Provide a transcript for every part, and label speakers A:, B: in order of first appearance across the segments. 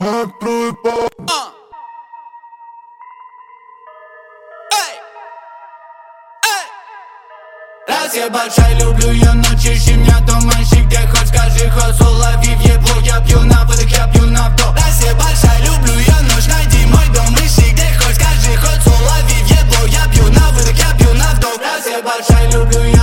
A: Раз я большая, люблю ее, но чище меня дома ищи Где хоть скажи, хоть улови в ебло Я пью на выдох, я пью на вдох. Раз я большая, люблю ее, ночь найди мой дом Ищи где хоть скажи, хоть улови в ебло Я пью на выдох, я пью на вдох. Раз я большая, люблю ее,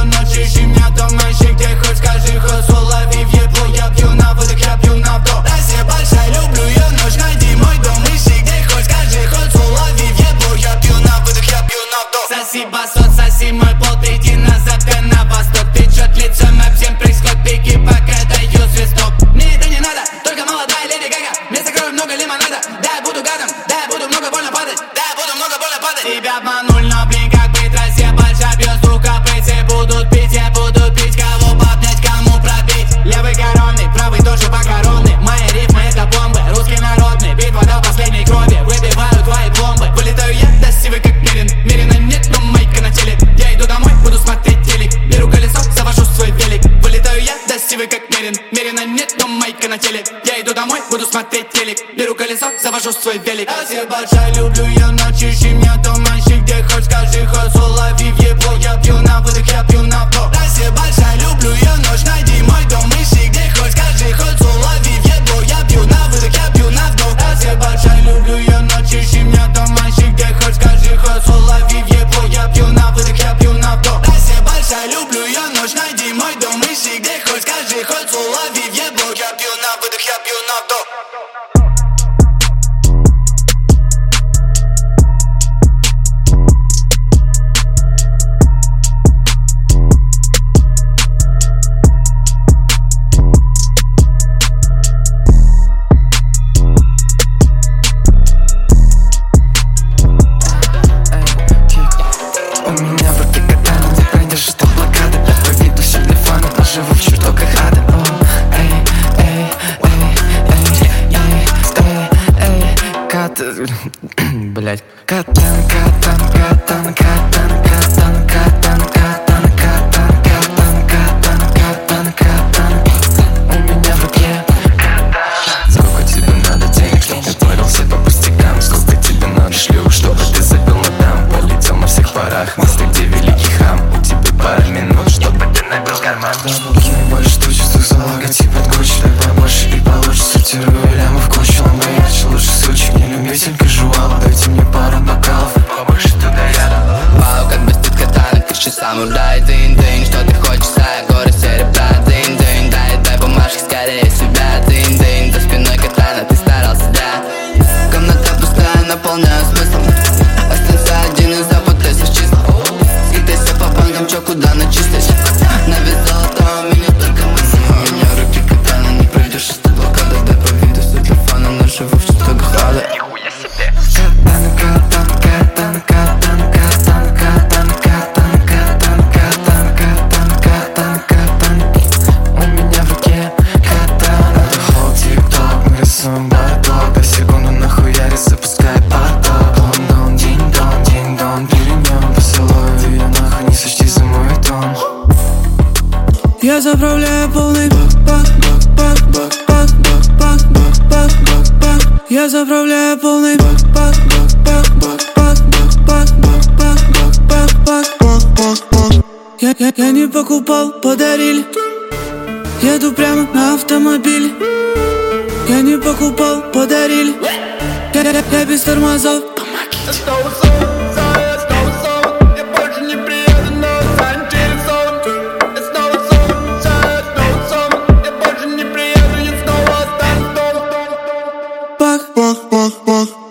A: колесо, завожу свой велик большая, люблю ее, но чище меня дома ищи Где хоть скажи, хоть улови в ебло Я пью на выдох, я пью на Россия большая, люблю ее, ночь найди мой дом Ищи где хоть скажи, хоть улови в ебло Я пью на выдох, я пью на вдох большая, люблю ее, но чище меня дома ищи Где хоть скажи, хоть улови в ебло Я пью на выдох, я пью на вдох большая, люблю ее, ночь найди мой дом Ищи где хоть скажи, хоть улови в ебло Я пью на выдох, я пью на вдох
B: как
C: Еду прямо на автомобиле. Я не покупал, подарили. Я, я, я без тормозов. Бак.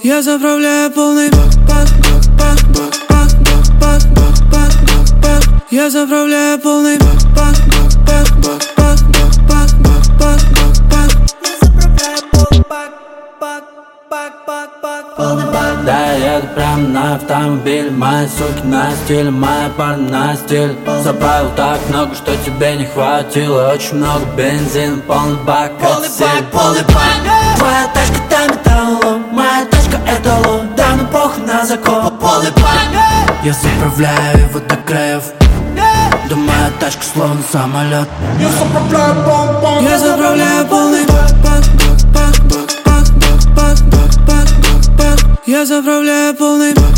C: Я заправляю полный
D: суки на стиль, моя пара на стиль Заправил так много, что тебе не хватило Очень много бензина, полный бак Полный бак, полный бак Моя тачка там металло Моя тачка это ло Да ну похуй на закон Полный бак Я заправляю его до краев Да моя тачка словно самолет
C: Я заправляю полный бак, бак, бак, бак, бак, бак, бак, Я заправляю полный бак,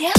E: я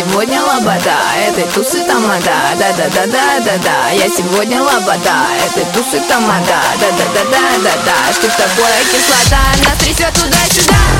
F: сегодня
G: лобода, этой тусы тамада, да-да-да-да-да-да. Я сегодня лобода, этой тусы тамада, да-да-да-да-да-да. Что такое кислота? Нас трясет туда-сюда.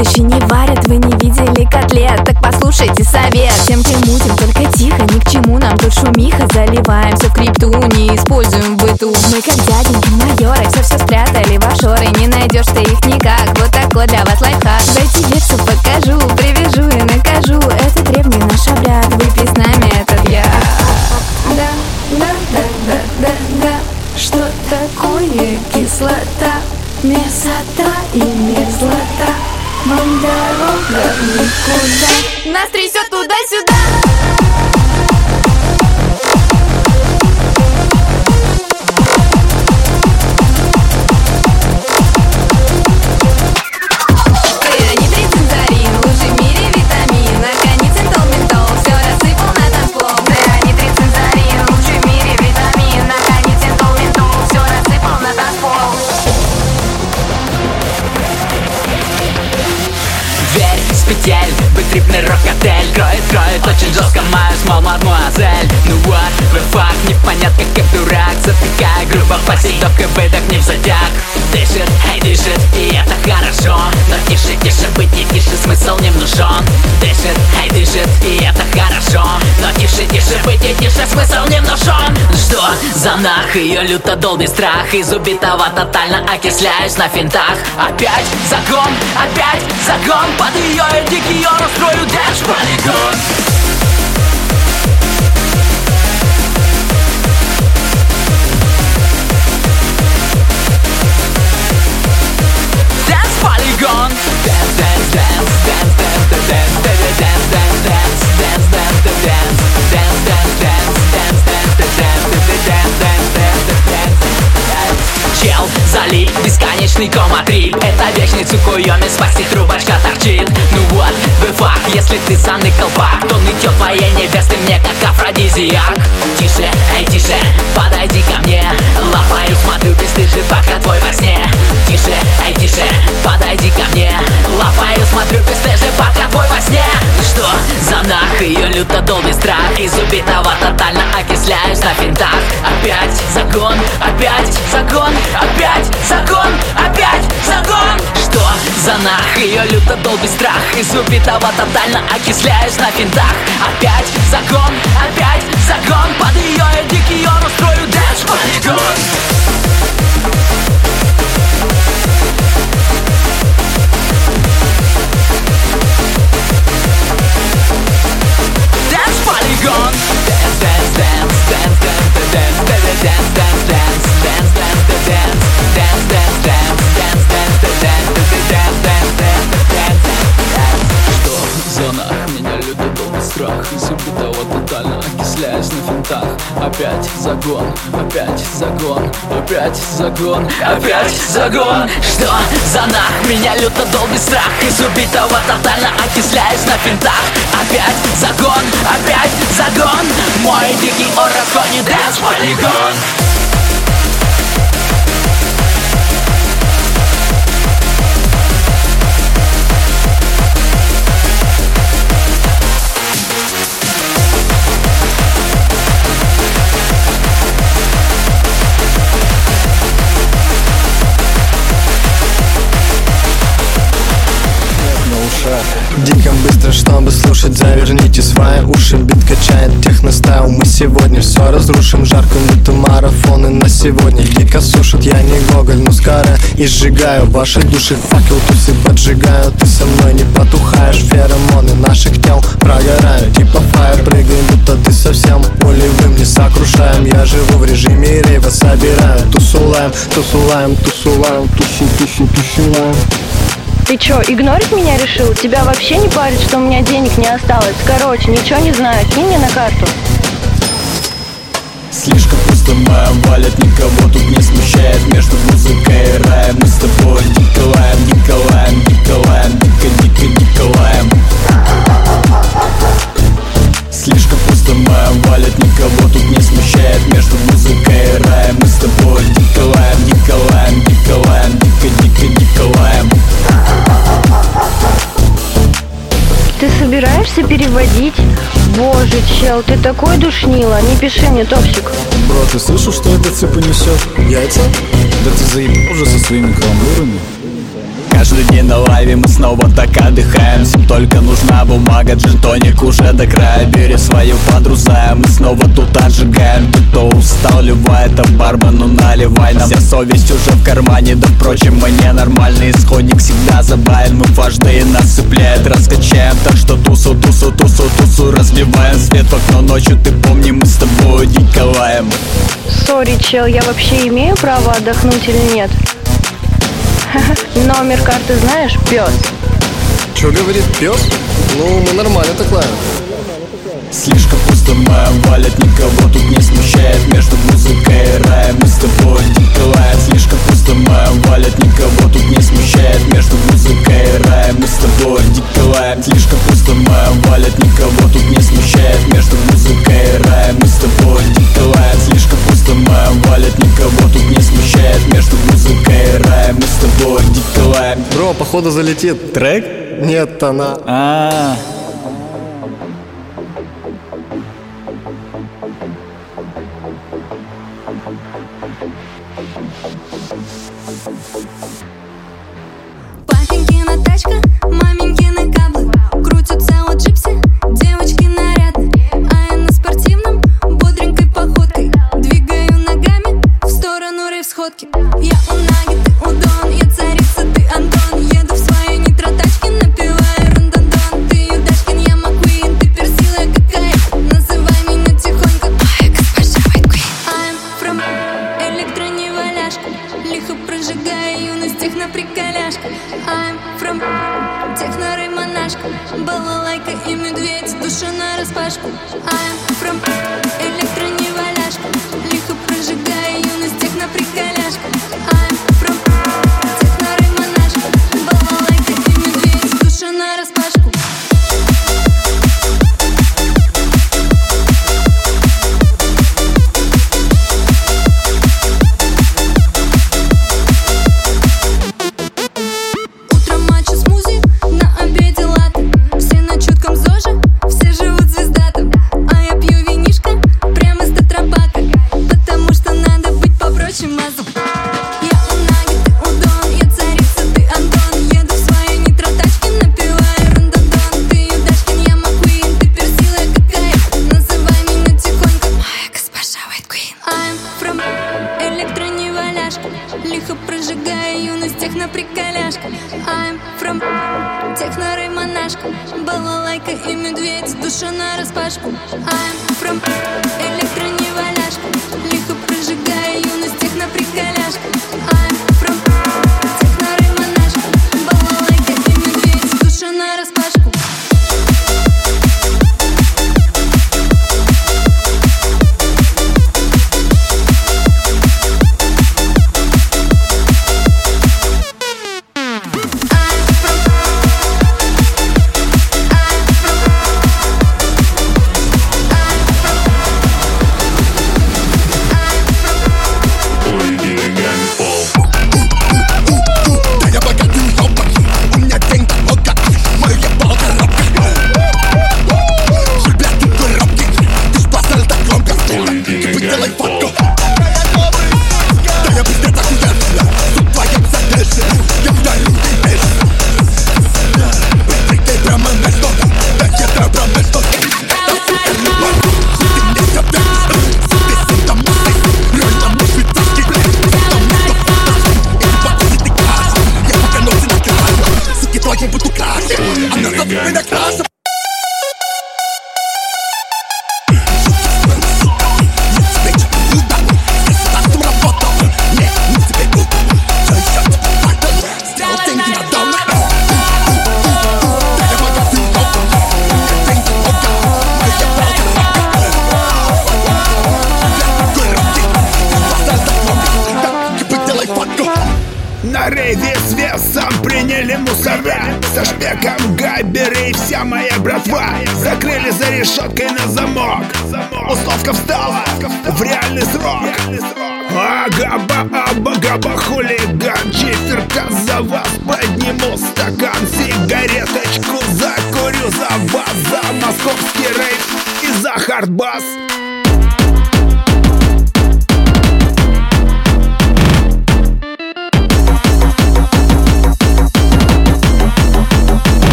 G: Еще не варят Вы не видели котлет, так послушайте совет. Всем мутим, только тихо, ни к чему. Нам тут шумиха Заливаем все в крипту, не используем быту. Мы как дяденьки майоры, все-все спрятали в офшоры. Не найдешь ты их никак, вот такой для вас лайфхак. Дайте версу покажу, привяжу и накажу. Это древний наш обряд, выпей с нами этот я. Да, да, да, да, да, да. Что такое кислота? Мерзота и мерзлота Вам дорога никуда. Нас трясет туда-сюда
H: тише, тише, быть не тише, смысл не внушен Что за нах, ее люто долбит страх Из убитого тотально окисляюсь на финтах Опять загон, опять загон Под ее дикий я расстрою дэнс полигон dance, dance, dance, dance, dance, dance, dance, dance, dance, dance, dance, залив бесконечный кома-трип Это вечный цукуйоми, спасти трубочка торчит. Ну вот, вы факт, если ты санный колпак То нытье твоей невесты мне как афродизиак. Тише, эй, тише, подойди ко мне. Лапаю, смотрю, бесстыжий, пока твой во сне. Тише, эй, тише, подойди ко мне. Лапаю, смотрю, бесстыжий, пока твой во сне За нах, ее люто долбит страх. Из убитого тотально окисляюсь на финтах. Опять загон, опять загон, опять загон, опять загон. Что за нах, ее люто долбит страх. Из убитого тотально окисляюсь на финтах. Опять загон, опять загон. Под ее дикий я устрою дэнс нах меня люто долбит страх убитого тотально окисляюсь на финтах Опять загон, опять загон, опять загон, опять загон Что за нах меня люто долбит страх Из убитого тотально окисляюсь на финтах Опять загон, опять загон мой дикий ор расходит
I: дэнс-полигон Диком быстро быстро, чтобы слушать, заверните свои уши. Бит качает техностайл, мы сегодня все разрушим. Жарко, будто марафоны на сегодня. Дико сушат, я не Гоголь, но скоро И сжигаю ваши души, факел тусы поджигаю Ты со мной не потухаешь, феромоны наших тел Прогорают, типа фаер, прыгаем, будто ты совсем Пулевым не сокрушаем, я живу в режиме рейва Собираю, тусулаем, тусулаем, тусулаем, тусу, тусу, тусулаем
J: Ты чё, игнорить меня решил? Тебя вообще не парит, что у меня денег не осталось? Короче, ничего не знаю, кинь мне на карту.
K: Слишком пусто моя валит, никого тут не смущает Между музыкой и раем мы с тобой Николаем, Николаем, Николаем, дико, дико, Николаем Слишком пусто моя валит, никого тут не смущает Между музыкой и раем мы с тобой Николаем, Николаем, Николаем,
J: Ты собираешься переводить? Боже, чел, ты такой душнила, не пиши мне, топсик.
L: Бро, ты слышал, что этот цыпа несет? Яйца? Да ты заебал уже со своими каламбурами.
K: Каждый день на лайве Мы снова так отдыхаем. Всем только нужна бумага, джентоник уже до края. Бери свою подрузаем, мы снова тут отжигаем. Ты кто устал, любая это бармену наливай нам. Вся совесть уже в кармане, да впрочем мы ненормальный Исходник всегда забавен, мы важные нас цепляет. Раскачаем, так что тусу, тусу, тусу, тусу Разбиваем. Свет в окно ночью, ты помни, мы с тобой дико лаем
J: Сори, чел, я вообще имею право отдохнуть или нет? Номер карты знаешь, пес?
I: Что говорит пес? Ну, мы нормально так лаем.
K: Слишком пусто моя валит, никого тут не смущает Между музыкой и раем мы с тобой дико лаем Слишком пусто моя валит, никого тут не смущает Между музыкой и раем мы с тобой дико лаем Слишком пусто моя валит, никого тут не смущает Между музыкой и раем мы с тобой дико лаем Слишком моя валит, никого тут не смущает Между музыкой и раем мы с тобой дико лаем
I: Бро, походу залетит.
K: Трек?
I: Нет, она.
K: А,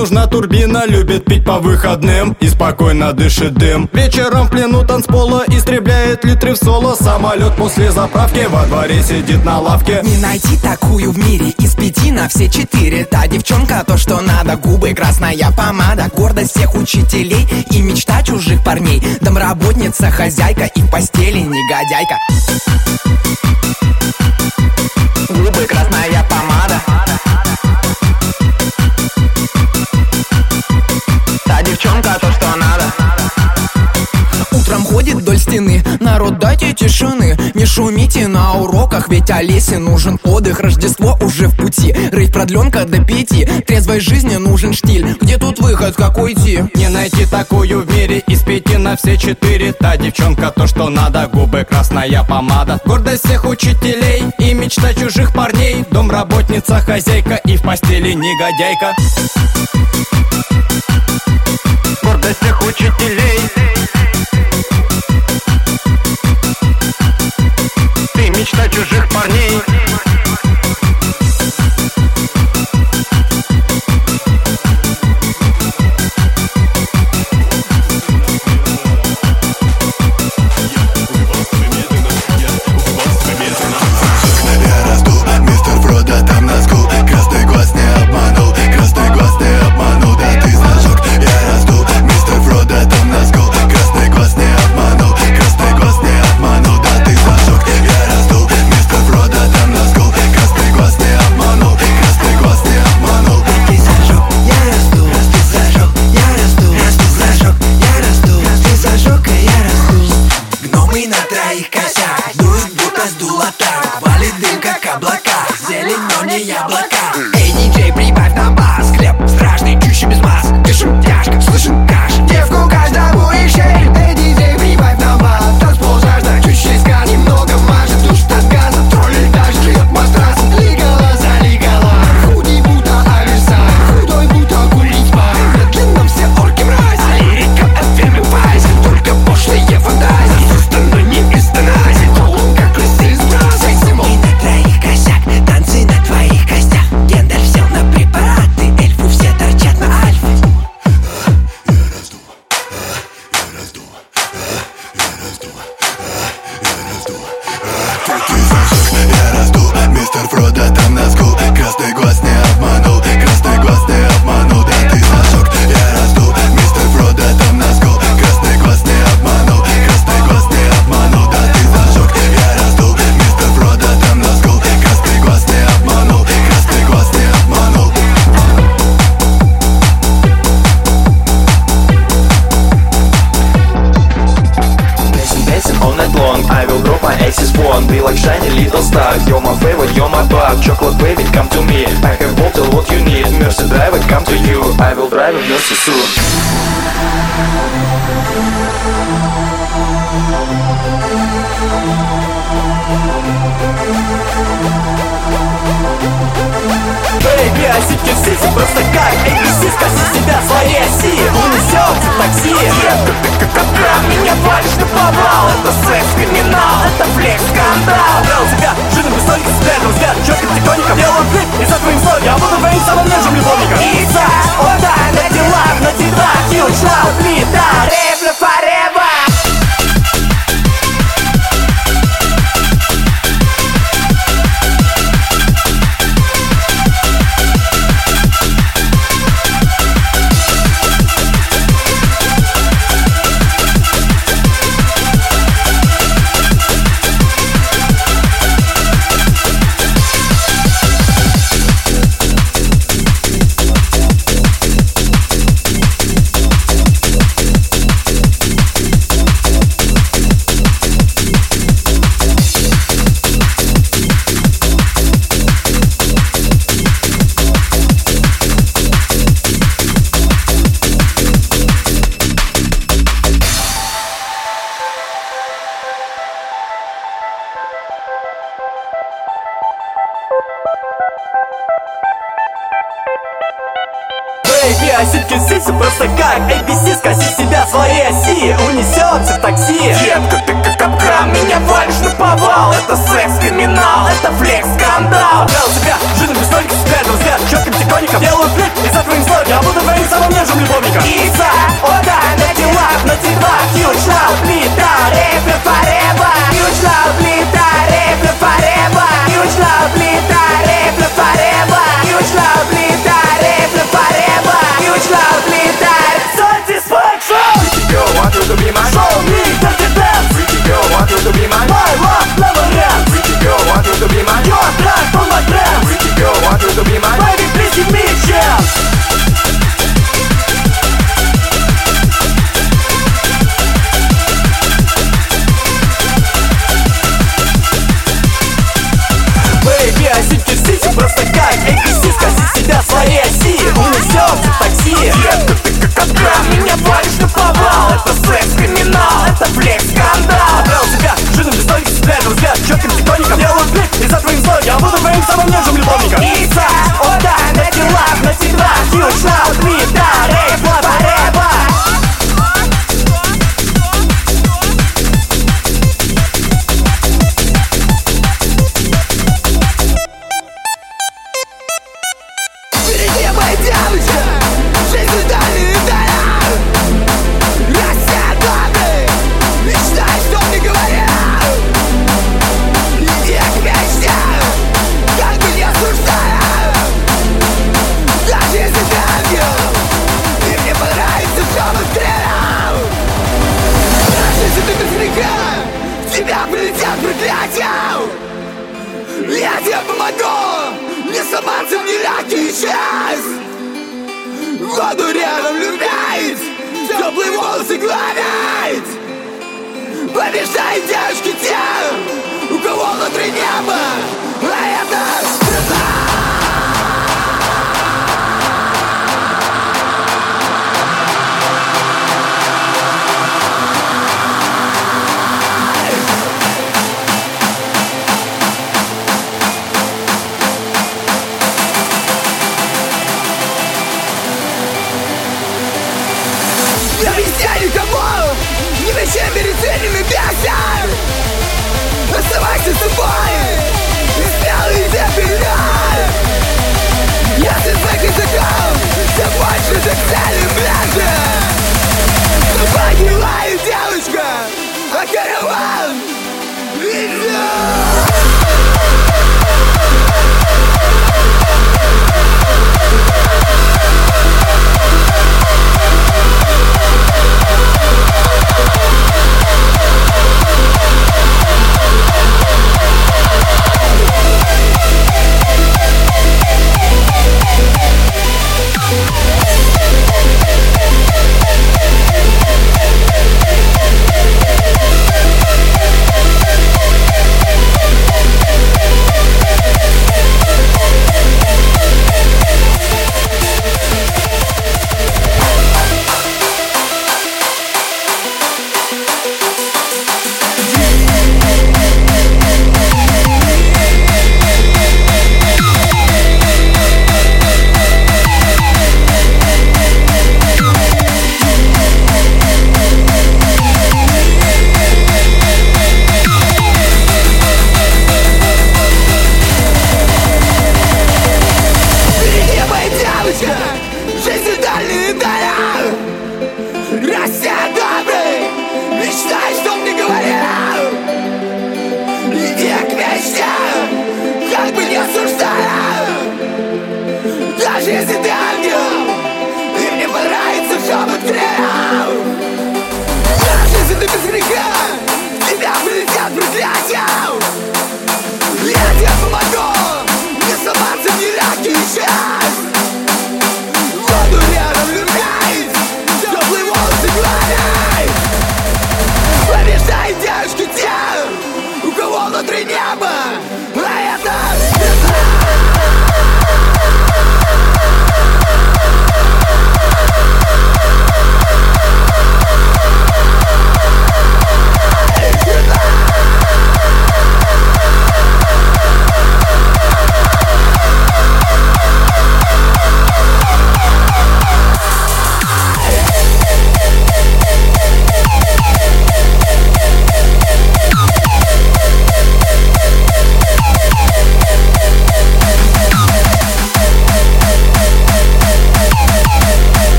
A: нужна турбина Любит пить по выходным и спокойно дышит дым. Вечером в плену танцпола истребляет литры в соло Самолет после заправки во дворе сидит на лавке.
M: Не найти такую в мире из пяти на все четыре. Та девчонка то, что надо, губы красная помада. Гордость всех учителей и мечта чужих парней. Домработница, хозяйка и в постели негодяйка. Губы красная помада. ходит вдоль стены. Народ, дайте тишины, не шумите на уроках Ведь Олесе нужен отдых, Рождество уже в пути. Рыть продленка до пяти, трезвой жизни нужен штиль. Где тут выход, какой идти?
A: Не найти такую в мире из пяти на все четыре. Та девчонка то, что надо, губы красная помада. Гордость всех учителей и мечта чужих парней. Дом работница, хозяйка и в постели негодяйка. Гордость всех учителей мечта чужих парней.